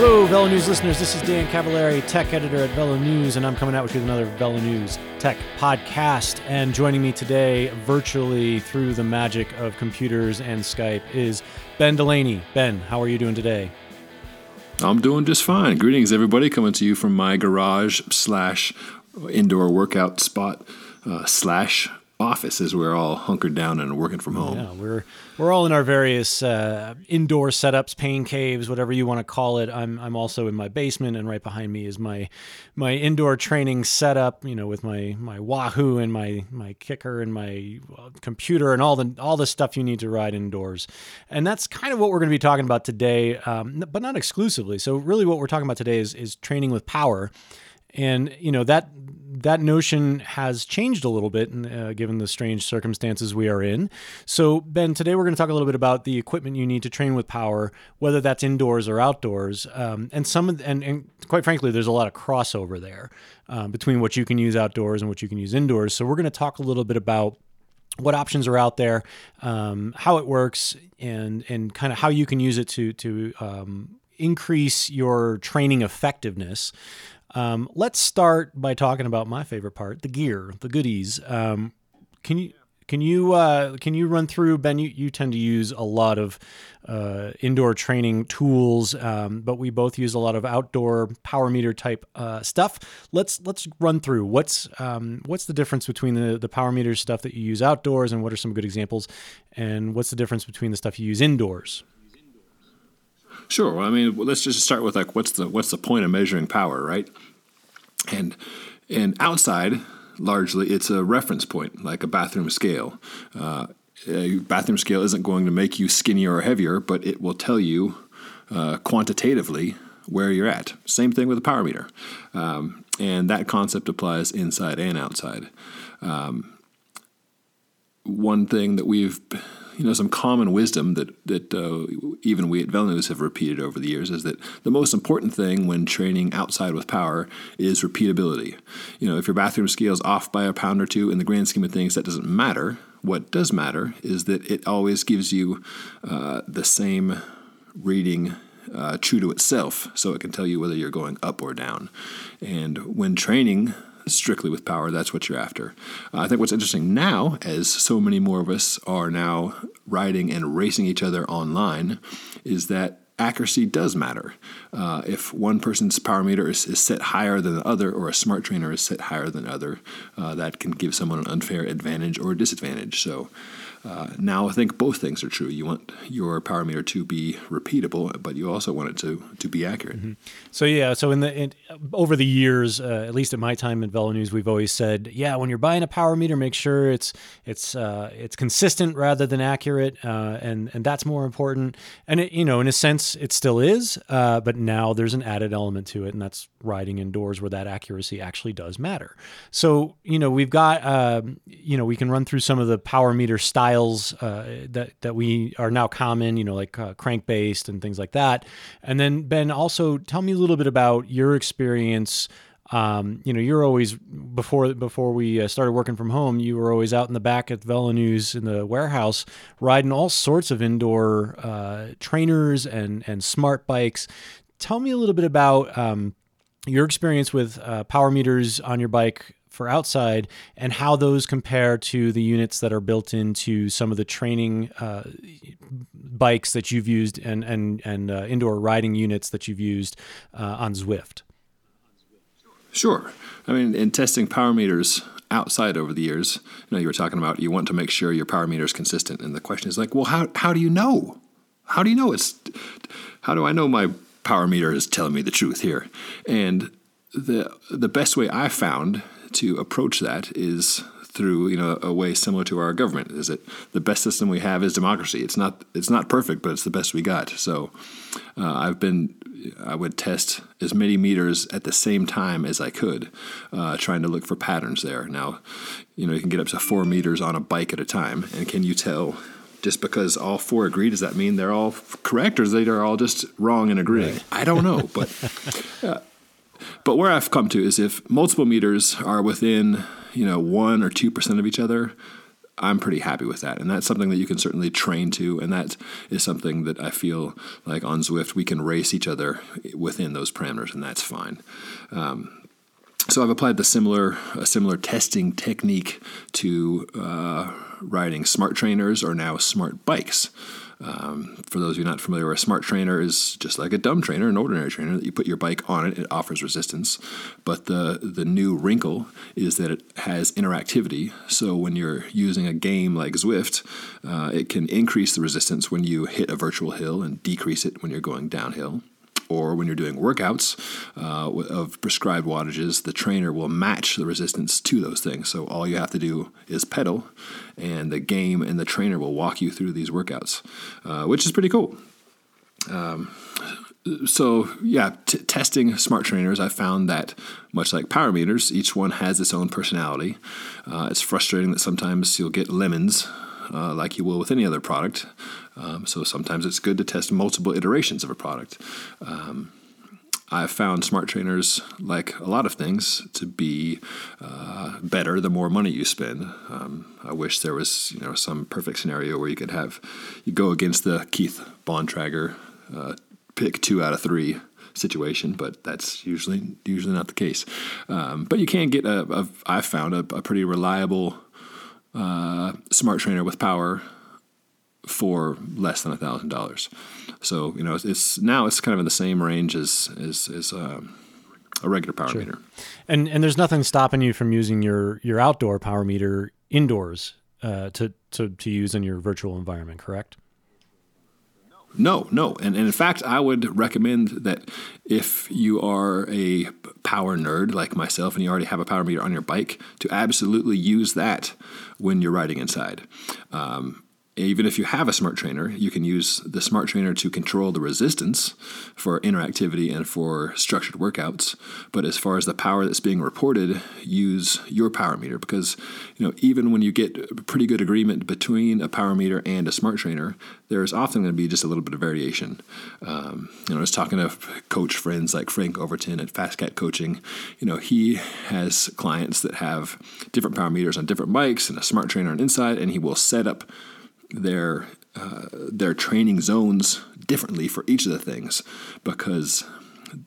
Hello, Velo News listeners. This is Dan Cavallari, tech editor at Velo News, and I'm coming out with you with another Velo News tech podcast. And joining me today, virtually through the magic of computers and Skype, is Ben Delaney. Ben, how are you doing today? I'm doing just fine. Greetings, everybody, coming to you from my garage slash indoor workout spot uh, slash office as we're all hunkered down and working from home. Yeah, we're we're all in our various uh, indoor setups, pain caves, whatever you want to call it. I'm I'm also in my basement, and right behind me is my my indoor training setup. You know, with my my Wahoo and my my Kickr and my computer and all the all the stuff you need to ride indoors. And that's kind of what we're going to be talking about today, um, but not exclusively. So really, what we're talking about today is is training with power. And you know that that notion has changed a little bit uh, given the strange circumstances we are in. So, Ben, today we're going to talk a little bit about the equipment you need to train with power, whether that's indoors or outdoors. Um, and some, and, and, quite frankly, there's a lot of crossover there um, between what you can use outdoors and what you can use indoors. So, we're going to talk a little bit about what options are out there, um, how it works, and and kind of how you can use it to to um, increase your training effectiveness. Um, let's start by talking about my favorite part, the gear, the goodies. Um, can you can you uh, can you run through Ben? You, you tend to use a lot of uh, indoor training tools, um, but we both use a lot of outdoor power meter type uh, stuff. Let's let's run through what's um, what's the difference between the the power meter stuff that you use outdoors, and what are some good examples, and what's the difference between the stuff you use indoors. Sure. Well, I mean, let's just start with like what's the what's the point of measuring power, right? And and outside, largely, it's a reference point, like a bathroom scale. Uh, a bathroom scale isn't going to make you skinnier or heavier, but it will tell you uh, quantitatively where you're at. Same thing with a power meter, um, and that concept applies inside and outside. Um, one thing that we've you know some common wisdom that that uh, even we at Velo News have repeated over the years is that the most important thing when training outside with power is repeatability. You know, if your bathroom scale is off by a pound or two, in the grand scheme of things, that doesn't matter. What does matter is that it always gives you uh, the same reading uh, true to itself, so it can tell you whether you're going up or down. And when training strictly with power. That's what you're after. Uh, I think what's interesting now, as so many more of us are now riding and racing each other online, is that accuracy does matter. Uh, if one person's power meter is, is, set higher than the other, or a smart trainer is set higher than the other, uh, that can give someone an unfair advantage or disadvantage. So uh, now I think both things are true. You want your power meter to be repeatable, but you also want it to to be accurate. Mm-hmm. So yeah, so in the in, over the years, uh, at least at my time in Velo News, we've always said, yeah, when you're buying a power meter, make sure it's it's uh, it's consistent rather than accurate, uh, and and that's more important. And it, you know, in a sense, it still is, uh, but now there's an added element to it, and that's riding indoors where that accuracy actually does matter. So you know, we've got um, you know we can run through some of the power meter styles uh, that that we are now common, you know, like uh, crank based and things like that. And then Ben, also tell me a little bit about your experience. Um, you know, you're always before before we uh, started working from home. You were always out in the back at Velo News in the warehouse, riding all sorts of indoor uh, trainers and and smart bikes. Tell me a little bit about um, your experience with uh, power meters on your bike for outside and how those compare to the units that are built into some of the training uh, bikes that you've used and and and uh, indoor riding units that you've used uh, on Zwift. Sure, I mean in testing power meters outside over the years, you know you were talking about you want to make sure your power meter is consistent, and the question is like, well, how how do you know? How do you know it's? How do I know my power meter is telling me the truth here? And the the best way I found to approach that is through you know a way similar to our government is that the best system we have is democracy. It's not it's not perfect but it's the best we got. So uh, i've been i would test as many meters at the same time as i could uh, trying to look for patterns there. Now you know you can get up to four meters on a bike at a time and can you tell just because all four agree does that mean they're all correct or is they are all just wrong and agreeing right. i don't know but uh, but where I've come to is if multiple meters are within, you know, one or two percent of each other, I'm pretty happy with that. And that's something that you can certainly train to. And that is something that I feel like on Zwift we can race each other within those parameters, and that's fine. Um, so I've applied the similar a similar testing technique to uh, riding smart trainers or now smart bikes. Um, for those of you not familiar, a smart trainer is just like a dumb trainer, an ordinary trainer that you put your bike on it. It offers resistance, but the the new wrinkle is that it has interactivity. So when you're using a game like Zwift, uh, it can increase the resistance when you hit a virtual hill and decrease it when you're going downhill or when you're doing workouts uh, of prescribed wattages, the trainer will match the resistance to those things. So all you have to do is pedal, and the game and the trainer will walk you through these workouts, uh, which is pretty cool. Um, so yeah, t- testing smart trainers, I found that much like power meters, each one has its own personality. Uh, it's frustrating that sometimes you'll get lemons uh, like you will with any other product. Um, so sometimes it's good to test multiple iterations of a product. Um, I've found smart trainers, like a lot of things, to be uh, better the more money you spend. Um, I wish there was, you know, some perfect scenario where you could have you go against the Keith Bontrager uh, pick two out of three situation, but that's usually usually not the case. Um, but you can get a, a I've found a, a pretty reliable uh, smart trainer with power for less than a thousand dollars. So you know it's, it's, now it's kind of in the same range as as, as uh, a regular power sure. meter. And and there's nothing stopping you from using your your outdoor power meter indoors uh, to to to use in your virtual environment, correct? No, no. And, and, in fact, I would recommend that if you are a power nerd like myself and you already have a power meter on your bike, to absolutely use that when you're riding inside. Um, even if you have a smart trainer, you can use the smart trainer to control the resistance for interactivity and for structured workouts. But as far as the power that's being reported, use your power meter because you know even when you get pretty good agreement between a power meter and a smart trainer, there's often going to be just a little bit of variation. Um, you know, I was talking to coach friends like Frank Overton at FasCat Coaching. You know, he has clients that have different power meters on different bikes and a smart trainer on inside, and he will set up their uh, their training zones differently for each of the things because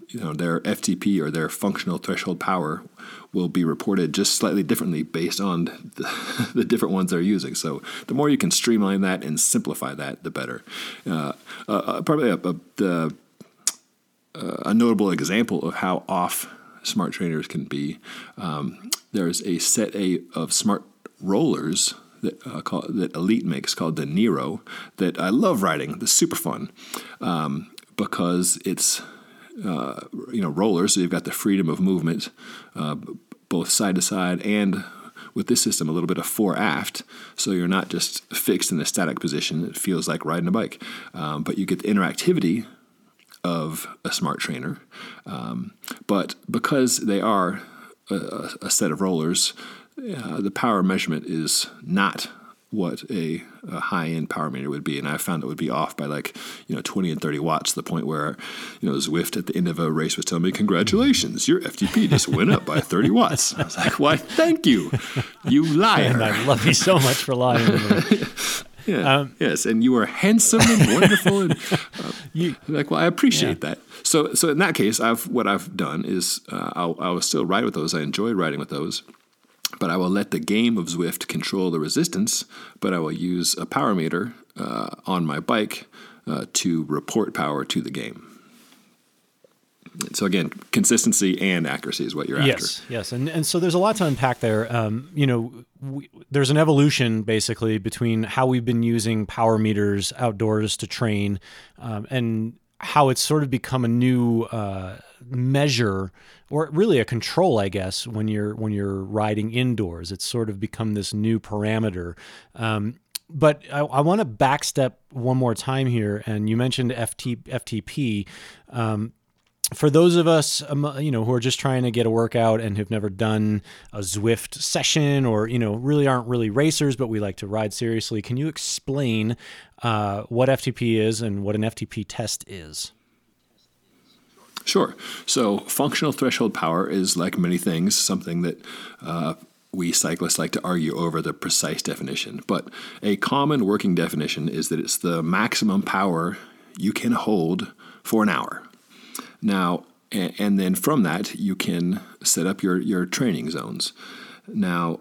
you know their FTP or their functional threshold power will be reported just slightly differently based on the, the, different ones they're using. So the more you can streamline that and simplify that, the better. Uh, uh, uh probably a, a, uh, a, notable example of how off smart trainers can be. Um, there's a set A of smart rollers that, uh, call, that Elite makes called the Nero that I love riding. It's super fun um, because it's uh, you know rollers, so you've got the freedom of movement uh, both side to side and with this system a little bit of fore aft so you're not just fixed in a static position it feels like riding a bike um, but you get the interactivity of a smart trainer um, but because they are a, a, set of rollers uh, the power measurement is not what a, a high end power meter would be, and I found it would be off by like you know 20 and 30 watts. To the point where you know Zwift at the end of a race was telling me, "Congratulations, your FTP just went up by 30 watts." I was like, "Why? Thank you, you liar!" And I love you so much for lying. yeah. Um, yes, and you are handsome and wonderful, and uh, you like. Well, I appreciate yeah. that. So, so in that case, I've what I've done is uh, I'll, I'll still ride with those. I enjoy riding with those but I will let the game of Zwift control the resistance, but I will use a power meter uh, on my bike uh, to report power to the game. So again, consistency and accuracy is what you're yes, after. Yes, yes, and and so there's a lot to unpack there. Um, you know, we, there's an evolution basically between how we've been using power meters outdoors to train, um, and how it's sort of become a new uh, measure or really a control, I guess, when you're when you're riding indoors. It's sort of become this new parameter. Um, but I, I want to backstep one more time here, and you mentioned FT, FTP. Um, for those of us, um, you know, who are just trying to get a workout and have never done a Zwift session, or you know, really aren't really racers, but we like to ride seriously, can you explain uh, what FTP is and what an FTP test is? Sure. So, functional threshold power is like many things, something that uh, we cyclists like to argue over the precise definition, but a common working definition is that it's the maximum power you can hold for an hour. Now, and, then from that, you can set up your, your training zones. Now,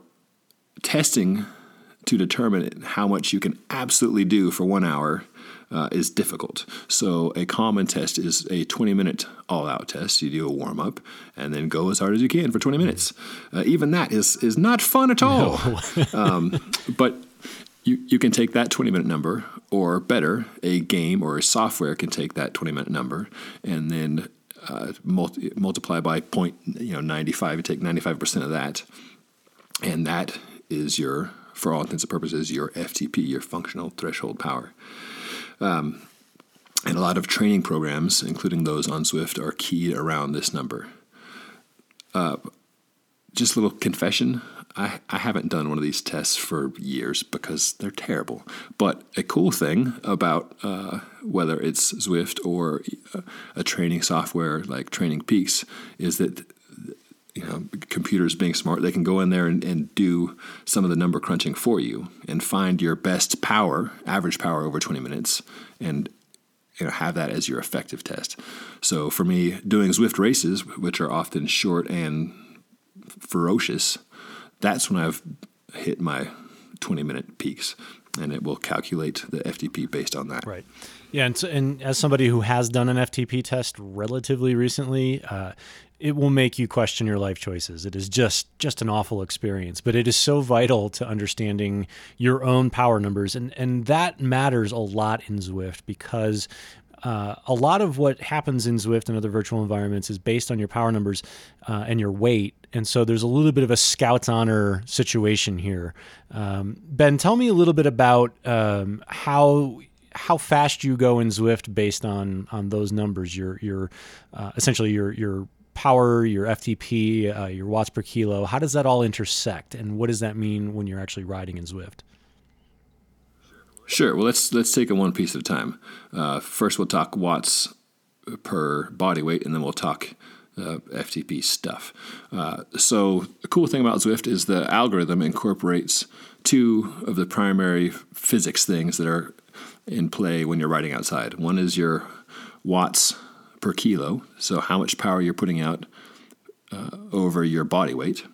testing to determine how much you can absolutely do for one hour uh, is difficult. So, a common test is a 20 minute all out test. You do a warm up and then go as hard as you can for 20 minutes. Uh, even that is, is not fun at all. No. um, but you, you can take that 20 minute number, or better, a game or a software can take that 20 minute number and then uh, multi, multiply by point you know 95 you take 95% of that and that is your for all intents and purposes your ftp your functional threshold power um, and a lot of training programs, including those on Zwift, are keyed around this number. Uh, just a little confession I, I haven't done one of these tests for years because they're terrible. But a cool thing about uh, whether it's Zwift or uh, a training software like TrainingPeaks is that you know computers being smart they can go in there and, and do some of the number crunching for you and find your best power average power over 20 minutes and you know have that as your effective test. So for me doing zwift races which are often short and ferocious that's when i've hit my 20 minute peaks and it will calculate the ftp based on that. Right yeah, and, and as somebody who has done an FTP test relatively recently, uh, it will make you question your life choices. It is just just an awful experience, but it is so vital to understanding your own power numbers, and and that matters a lot in Zwift because. Uh, a lot of what happens in Zwift and other virtual environments is based on your power numbers uh, and your weight. And so there's a little bit of a scout's honor situation here. Um, ben, tell me a little bit about um, how how fast you go in Zwift based on on those numbers. Your your uh, essentially your your power, your FTP, uh, your watts per kilo. How does that all intersect, and what does that mean when you're actually riding in Zwift? Sure. Well, let's let's take it one piece at a time. Uh, first, we'll talk watts per body weight, and then we'll talk uh, FTP stuff. Uh, so, the cool thing about Zwift is the algorithm incorporates two of the primary physics things that are in play when you're riding outside. One is your watts per kilo, so how much power you're putting out uh, over your body weight,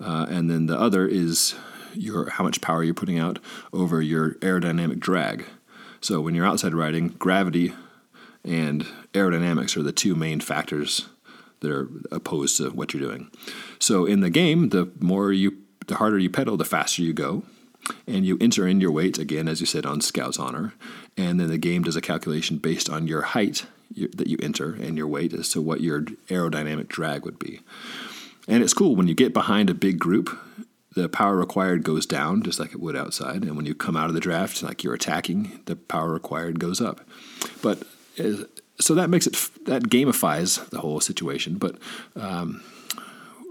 uh, and then the other is your how much power you're putting out over your aerodynamic drag. So when you're outside riding, gravity and aerodynamics are the two main factors that are opposed to what you're doing. So in the game, the more you the harder you pedal, the faster you go and you enter in your weight again, as you said, on Scout's Honor, and then the game does a calculation based on your height that you enter and your weight as to what your aerodynamic drag would be. And it's cool when you get behind a big group, the power required goes down just like it would outside, and when you come out of the draft, like you're attacking, the power required goes up. But uh, so that makes it that gamifies the whole situation, but. Um,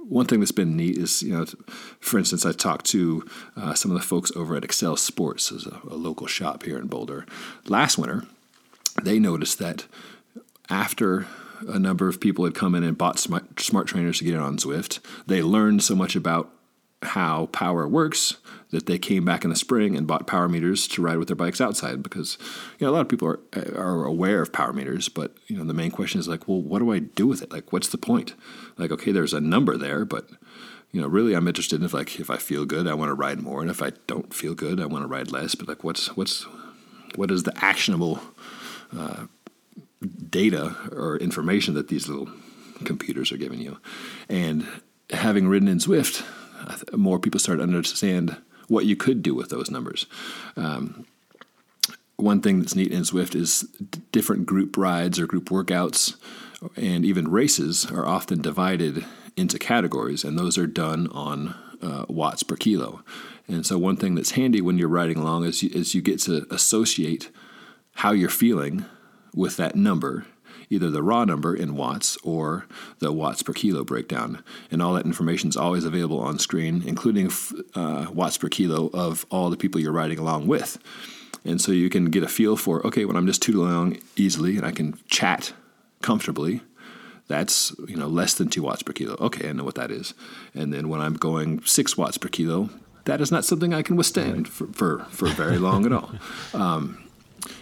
one thing that's been neat is, you know, for instance, I talked to uh, some of the folks over at Excel Sports, as a, a local shop here in Boulder, last winter. They noticed that after a number of people had come in and bought smart, smart trainers to get in on Zwift, they learned so much about how power works that they came back in the spring and bought power meters to ride with their bikes outside because you know a lot of people are are aware of power meters but you know the main question is like well what do I do with it? Like what's the point? Like okay there's a number there but you know really I'm interested in if like if I feel good I want to ride more and if I don't feel good I want to ride less but like what's what's what is the actionable uh, data or information that these little computers are giving you? And having ridden in Zwift more people start to understand what you could do with those numbers. Um, one thing that's neat in Zwift is different group rides or group workouts and even races are often divided into categories, and those are done on uh, watts per kilo. And so, one thing that's handy when you're riding along is you, is you get to associate how you're feeling with that number either the raw number in watts or the watts per kilo breakdown. And all that information is always available on screen, including uh, watts per kilo of all the people you're riding along with. And so you can get a feel for okay, when I'm just tooting along easily and I can chat comfortably, that's you know less than two watts per kilo. Okay, I know what that is. And then when I'm going six watts per kilo, that is not something I can withstand for for, for very long at all. Um,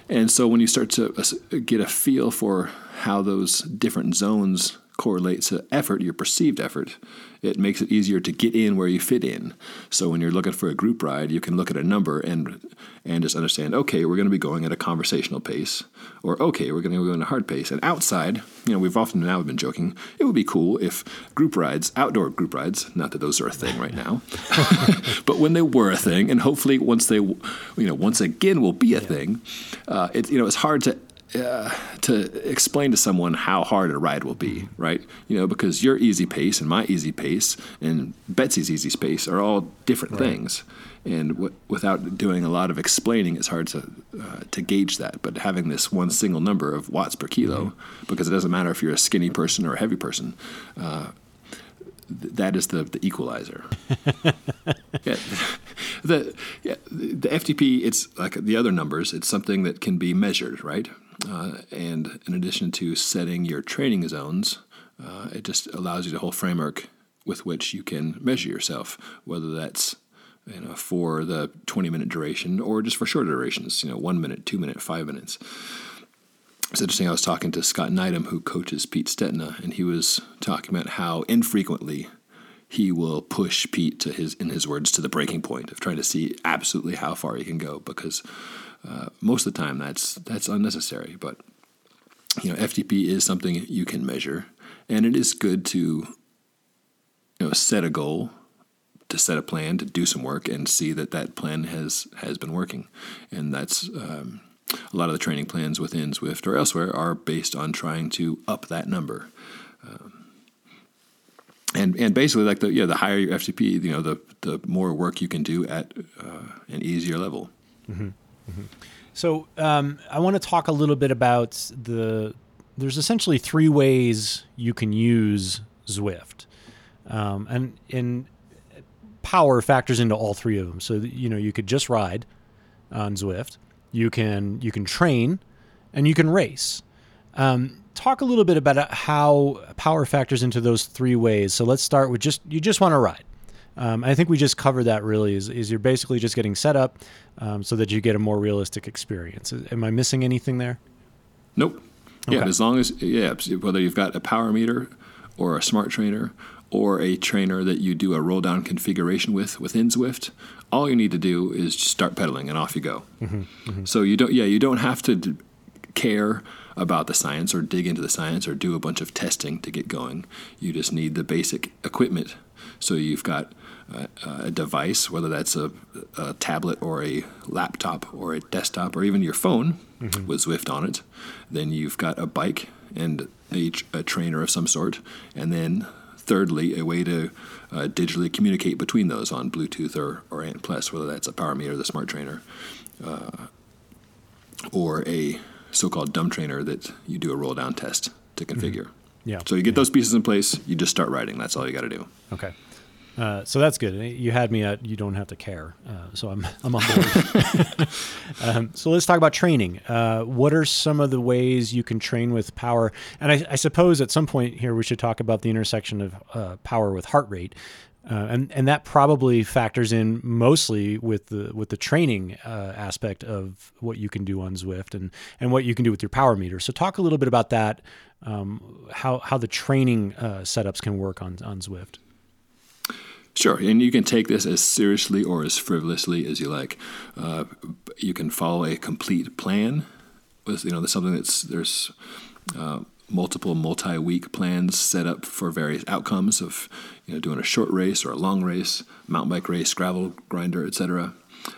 and so when you start to uh, get a feel for how those different zones correlate to effort, your perceived effort, it makes it easier to get in where you fit in. So when you're looking for a group ride, you can look at a number and and just understand, okay, we're going to be going at a conversational pace, or okay, we're going to go at a hard pace. And outside, you know, we've often now been joking, it would be cool if group rides, outdoor group rides, not that those are a thing right now, but when they were a thing, and hopefully once they, you know, once again will be a yeah. thing, uh, it, you know, it's hard to uh, to explain to someone how hard a ride will be, right? You know, because your easy pace and my easy pace and Betsy's easy pace are all different right. things, and w- without doing a lot of explaining, it's hard to uh, to gauge that. But having this one single number of watts per kilo, mm-hmm. because it doesn't matter if you're a skinny person or a heavy person. Uh, that is the, the equalizer. yeah, the yeah, the FTP. It's like the other numbers. It's something that can be measured, right? Uh, and in addition to setting your training zones, uh, it just allows you the whole framework with which you can measure yourself, whether that's you know for the 20 minute duration or just for shorter durations, you know, one minute, two minute, five minutes. It's interesting. I was talking to Scott Neidham, who coaches Pete Stetina, and he was talking about how infrequently he will push Pete to his, in his words, to the breaking point of trying to see absolutely how far he can go because uh, most of the time that's that's unnecessary. But you know, FTP is something you can measure, and it is good to you know set a goal, to set a plan, to do some work, and see that that plan has has been working, and that's. Um, a lot of the training plans within Zwift or elsewhere are based on trying to up that number. Um, and and basically, like the yeah, the higher your FTP, you know, the the more work you can do at uh, an easier level. Mm-hmm. Mm-hmm. So um, I want to talk a little bit about the. There's essentially three ways you can use Zwift, um, and in power factors into all three of them. So you know you could just ride on Zwift, you can you can train, and you can race. Um, talk a little bit about how power factors into those three ways. So let's start with just you just want to ride. Um, I think we just covered that really is, is you're basically just getting set up um, so that you get a more realistic experience. Am I missing anything there? Nope. Okay. Yeah, as long as, yeah, whether you've got a power meter or a smart trainer or a trainer that you do a roll down configuration with within Zwift, all you need to do is start pedaling and off you go. Mm-hmm, mm-hmm. So you don't, yeah, you don't have to care about the science or dig into the science or do a bunch of testing to get going. You just need the basic equipment. So you've got a, device, whether that's a, a, tablet or a laptop or a desktop or even your phone mm-hmm. with Zwift on it. Then you've got a bike and a, a trainer of some sort. And then, thirdly, a way to uh, digitally communicate between those on Bluetooth or, or ANT Plus, whether that's a power meter, the smart trainer, uh, or a so called dumb trainer that you do a roll down test to configure. Mm-hmm. Yeah. So you get yeah. those pieces in place, you just start writing. That's all you got to do. Okay. Uh, so that's good. You had me at you don't have to care. Uh, so I'm I'm on board. um, so let's talk about training. Uh, what are some of the ways you can train with power? And I, I, suppose at some point here we should talk about the intersection of uh, power with heart rate. Uh, and and that probably factors in mostly with the with the training uh, aspect of what you can do on Zwift and and what you can do with your power meter. So talk a little bit about that, um, how how the training setups can work on on Zwift. Sure, and you can take this as seriously or as frivolously as you like. Uh, you can follow a complete plan. With you know, there's something that's there's uh, multiple multi-week plans set up for various outcomes of you know doing a short race or a long race, mountain bike race, gravel grinder, etc.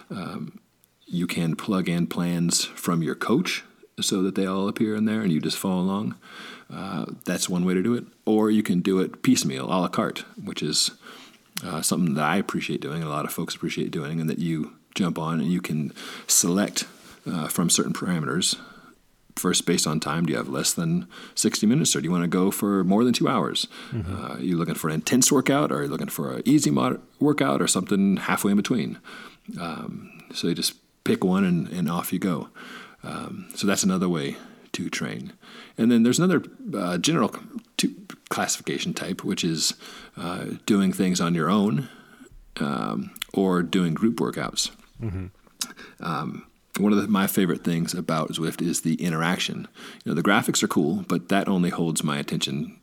Um, you can plug in plans from your coach so that they all appear in there and you just follow along. Uh, that's one way to do it. Or you can do it piecemeal, a la carte, which is uh, something that I appreciate doing, a lot of folks appreciate doing, and that you jump on and you can select uh, from certain parameters. First, based on time, do you have less than 60 minutes, or do you want to go for more than two hours? Mm-hmm. Uh, are you looking for an intense workout, or are you looking for an easy mod- workout, or something halfway in between? Um, so you just pick one and, and off you go. Um, so that's another way to train. And then there's another uh, general two, classification type, which is uh, doing things on your own um, or doing group workouts. Mm-hmm. Um, one of the, my favorite things about Zwift is the interaction. You know, the graphics are cool, but that only holds my attention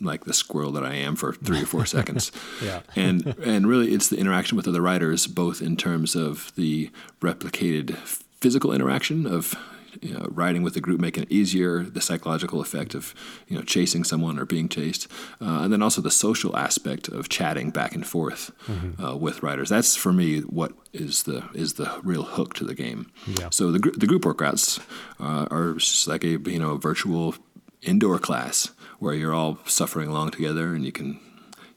like the squirrel that I am for three or four seconds. Yeah. and and really it's the interaction with other riders, both in terms of the replicated physical interaction of you know, riding with the group making it easier, the psychological effect of you know chasing someone or being chased, uh, and then also the social aspect of chatting back and forth mm-hmm. uh, with riders. That's for me what is the is the real hook to the game. Yeah. So the the group workouts uh, are just like a you know virtual indoor class where you're all suffering along together and you can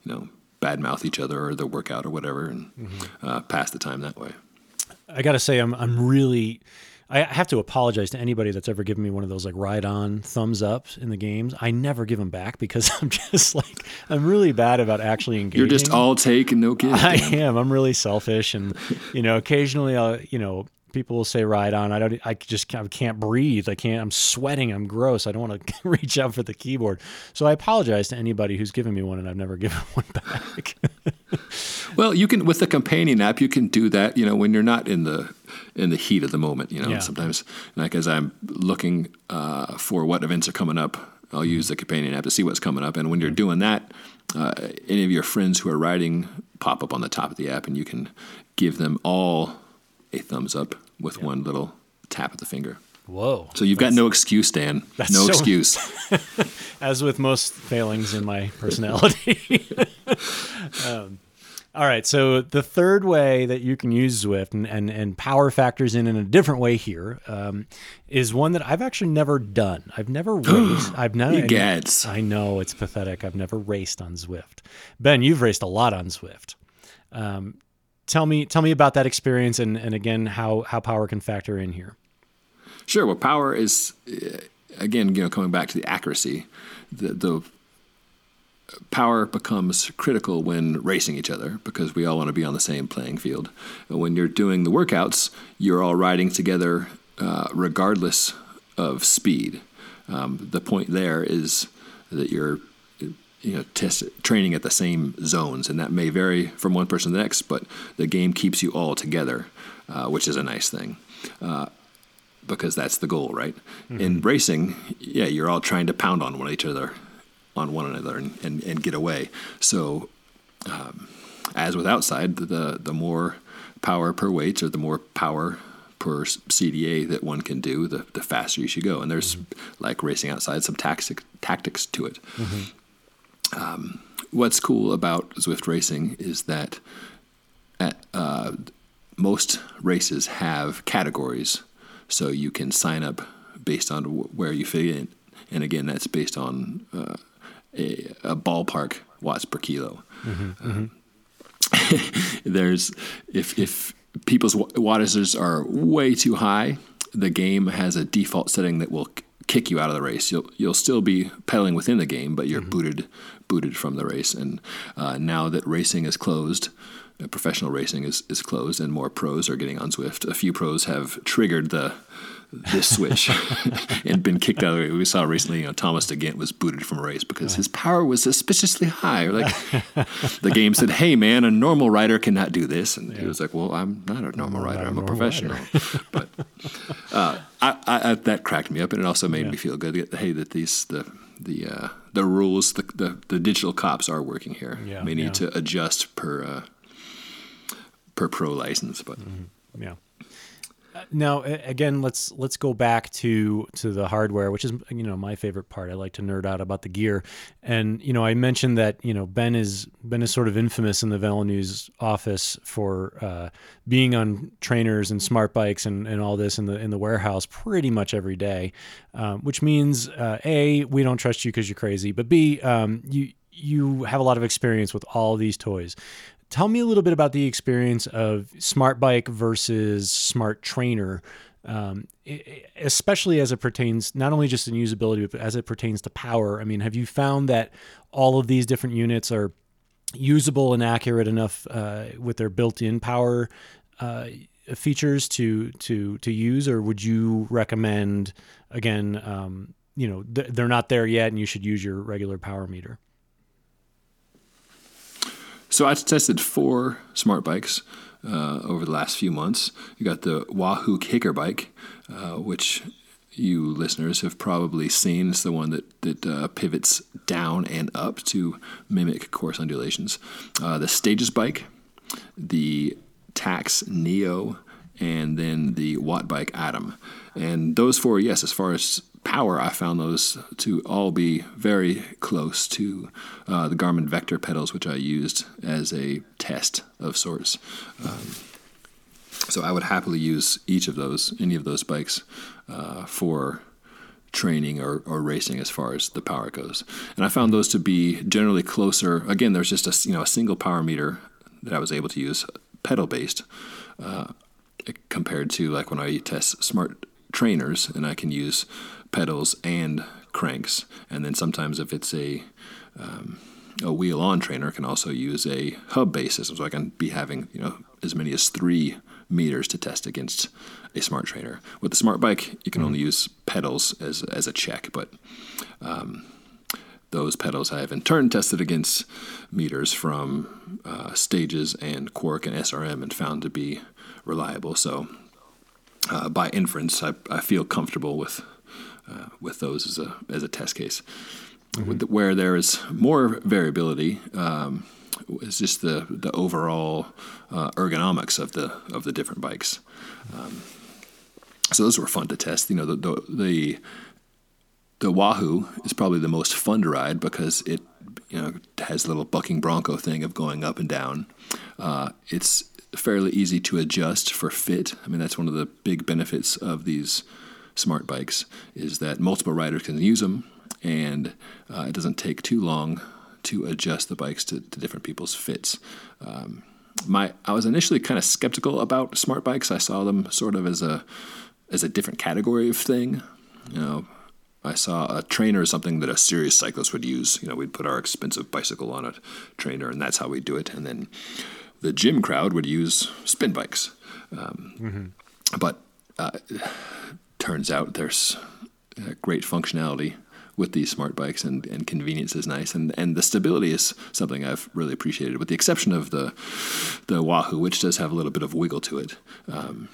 you know badmouth each other or the workout or whatever and mm-hmm. Uh, pass the time that way. I got to say, I'm I'm really I have to apologize to anybody that's ever given me one of those like ride on thumbs ups in the games. I never give them back because I'm just like I'm really bad about actually engaging. You're just all take and no give. I am. I'm really selfish, and you know, occasionally I'll you know people will say ride on. I don't. I just I can't breathe. I can't. I'm sweating. I'm gross. I don't want to reach out for the keyboard. So I apologize to anybody who's given me one, and I've never given one back. well, you can with the companion app. You can do that. You know, when you're not in the in the heat of the moment. You know, yeah. sometimes like as I'm looking uh, for what events are coming up, I'll use the companion app to see what's coming up. And when you're doing that, uh, any of your friends who are riding pop up on the top of the app, and you can give them all a thumbs up with yeah. one little tap of the finger. Whoa. So you've got no excuse, Dan. no so, excuse. As with most failings in my personality. um, all right. So the third way that you can use Zwift and, and, and power factors in in a different way here um, is one that I've actually never done. I've never raced. I've never. Gads. I know it's pathetic. I've never raced on Zwift. Ben, you've raced a lot on Zwift. Um, tell me tell me about that experience and, and again how how power can factor in here. Sure. Well, power is uh, again you know coming back to the accuracy. The, the power becomes critical when racing each other because we all want to be on the same playing field. And when you're doing the workouts, you're all riding together uh, regardless of speed. Um, the point there is that you're you know test training at the same zones, and that may vary from one person to the next, but the game keeps you all together, uh, which is a nice thing. Uh, because that's the goal, right? Mm-hmm. In racing, yeah, you're all trying to pound on one each other, on one another, and, and, and get away. So, um, as with outside, the the more power per weight or the more power per CDA that one can do, the, the faster you should go. And there's mm-hmm. like racing outside some tactic, tactics to it. Mm-hmm. Um, what's cool about Zwift racing is that at, uh, most races have categories, so you can sign up based on where you fit in, and again, that's based on uh, a, a, ballpark watts per kilo. Mm-hmm, mm-hmm. there's if if people's wattages are way too high, the game has a default setting that will kick you out of the race. You'll you'll still be pedaling within the game, but you're mm-hmm. booted booted from the race. And uh, now that racing is closed, professional racing is, is closed, and more pros are getting on Zwift. A few pros have triggered the this switch and been kicked out of the way. We saw recently, you know, Thomas De Gendt was booted from a race because his power was suspiciously high. Like the game said, "Hey, man, a normal rider cannot do this," and yeah. he was like, "Well, I'm not a normal rider. I'm a, I'm a professional." but uh, I, I, that cracked me up, and it also made yeah. me feel good. Hey, that these the the uh, the rules, the, the, the digital cops are working here. Yeah, we need to adjust per uh, per pro license, but mm-hmm. yeah. Now, again, let's let's go back to to the hardware, which is you know my favorite part. I like to nerd out about the gear, and you know I mentioned that you know Ben is Ben is sort of infamous in the VeloNews office for uh, being on trainers and smart bikes and, and all this in the in the warehouse pretty much every day, um, which means uh, a we don't trust you because you're crazy, but b um, you you have a lot of experience with all these toys. Tell me a little bit about the experience of smart bike versus smart trainer, um, especially as it pertains not only just in usability, but as it pertains to power. I mean, have you found that all of these different units are usable and accurate enough uh, with their built-in power uh, features to to to use, or would you recommend again? Um, you know th- they're not there yet, and you should use your regular power meter. So I tested four smart bikes uh, over the last few months. You got the Wahoo Kickr bike, uh, which you listeners have probably seen. It's the one that that uh, pivots down and up to mimic course undulations. Uh, the Stages bike, the Tacx Neo, and then the Wattbike Atom. And those four, yes, as far as power, I found those to all be very close to uh, the Garmin Vector pedals, which I used as a test of sorts. Um, so I would happily use each of those, any of those bikes, uh, for training or, or racing as far as the power goes. And I found those to be generally closer. Again, there's just a you know a single power meter that I was able to use, pedal based, uh, compared to like when I test smart trainers and I can use pedals and cranks. And then sometimes if it's a um, a wheel on trainer, I can also use a hub based system. So I can be having you know as many as three meters to test against a smart trainer. With the smart bike, you can only use pedals as as a check, but um, those pedals I have in turn tested against meters from uh, Stages and Quarq and SRM and found to be reliable. So uh, by inference, I, I feel comfortable with uh, with those as a as a test case. Mm-hmm. The, where there is more variability um, is just the the overall uh, ergonomics of the of the different bikes. Um, so those were fun to test. You know, the, the the the Wahoo is probably the most fun to ride because it you know has a little bucking bronco thing of going up and down. Uh, it's fairly easy to adjust for fit. I mean, that's one of the big benefits of these smart bikes is that multiple riders can use them, and uh, it doesn't take too long to adjust the bikes to, to different people's fits. Um, my I was initially kind of skeptical about smart bikes. I saw them sort of as a as a different category of thing. You know, I saw a trainer or something that a serious cyclist would use. You know, we'd put our expensive bicycle on a trainer, and that's how we do it. And then the gym crowd would use spin bikes. Um, mm-hmm. But uh, turns out there's uh, great functionality with these smart bikes, and, and convenience is nice, and and the stability is something I've really appreciated, with the exception of the the Wahoo, which does have a little bit of wiggle to it. Um,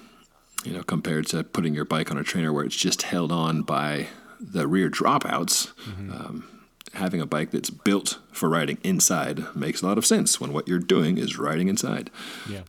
you know, compared to putting your bike on a trainer where it's just held on by the rear dropouts. Mm-hmm. Um, having a bike that's built for riding inside makes a lot of sense when what you're doing is riding inside. Yeah.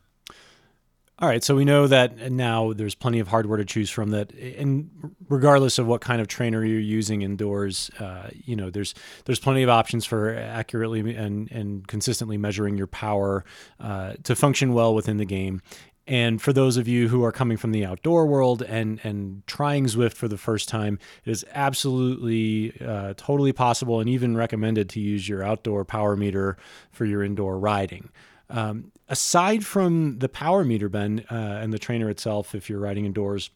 All right, so we know that now there's plenty of hardware to choose from. That, and regardless of what kind of trainer you're using indoors, uh, you know there's there's plenty of options for accurately and and consistently measuring your power uh, to function well within the game. And for those of you who are coming from the outdoor world and and trying Zwift for the first time, it is absolutely uh, totally possible and even recommended to use your outdoor power meter for your indoor riding. Um, aside from the power meter, Ben, uh, and the trainer itself, if you're riding indoors,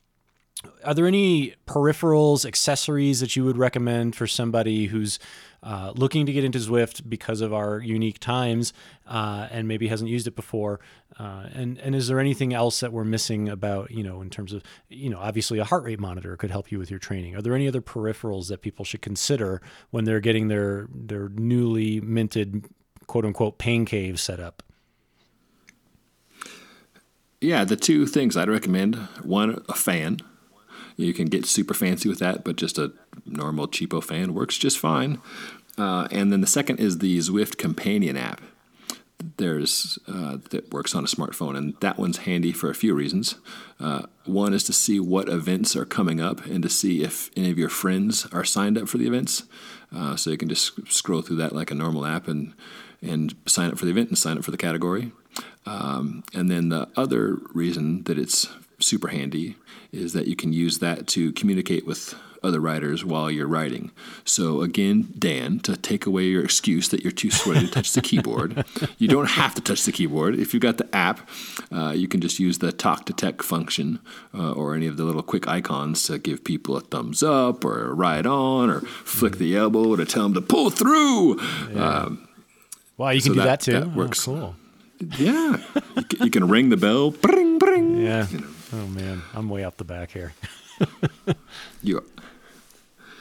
are there any peripherals, accessories that you would recommend for somebody who's uh, looking to get into Zwift because of our unique times uh, and maybe hasn't used it before? Uh, and and is there anything else that we're missing about you know in terms of you know obviously a heart rate monitor could help you with your training? Are there any other peripherals that people should consider when they're getting their their newly minted quote unquote pain cave set up? Yeah, the two things I'd recommend one, a fan. You can get super fancy with that, but just a normal cheapo fan works just fine. Uh, and then the second is the Zwift Companion app. There's uh, that works on a smartphone, and that one's handy for a few reasons. Uh, one is to see what events are coming up, and to see if any of your friends are signed up for the events. Uh, so you can just scroll through that like a normal app and and sign up for the event and sign up for the category. Um, and then the other reason that it's super handy is that you can use that to communicate with other writers while you're writing. So again, Dan, to take away your excuse that you're too sweaty to touch the keyboard, you don't have to touch the keyboard. If you've got the app, uh, you can just use the talk to tech function uh, or any of the little quick icons to give people a thumbs up or a ride on or flick the elbow to tell them to pull through. Yeah. Um, wow, you can so do that, that too. That works. Oh, cool. Yeah, you, can, you, can, ring the bell. Bring, bring. Yeah. You know. Oh man, I'm way off the back here. you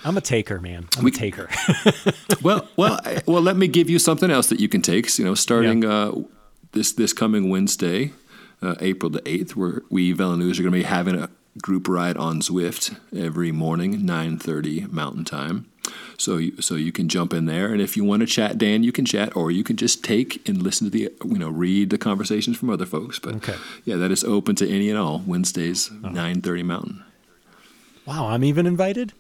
I'm a taker, man. I'm we, a taker. well, well, well. Let me give you something else that you can take. You know, starting yeah. uh, this this coming Wednesday, uh, April the eighth, where we VeloNews are going to be having a group ride on Zwift every morning, nine thirty Mountain Time. So you, so you can jump in there, and if you want to chat, Dan, you can chat, or you can just take and listen to the you know read the conversations from other folks. But okay. yeah, that is open to any and all Wednesdays, oh. nine thirty Mountain. Wow, I'm even invited.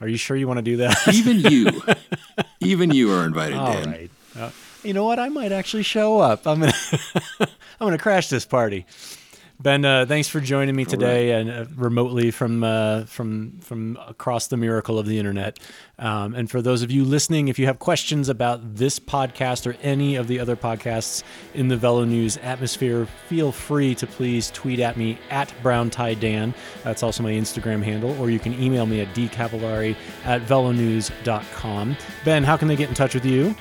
Are you sure you want to do that? even you, even you are invited. All Dan. right. Uh, you know what? I might actually show up. I'm gonna I'm gonna crash this party. Ben, uh, thanks for joining me today right. and uh, remotely from uh, from from across the miracle of the internet. Um, and for those of you listening, if you have questions about this podcast or any of the other podcasts in the Velo News atmosphere, feel free to please tweet at me at Brown Tie Dan. That's also my Instagram handle, or you can email me at dcavallari at velonews.com. Ben, how can they get in touch with you?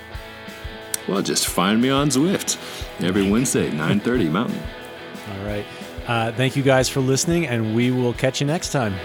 Well, just find me on Zwift every Wednesday, 9:30 Mountain. All right. Uh, thank you guys for listening, and we will catch you next time.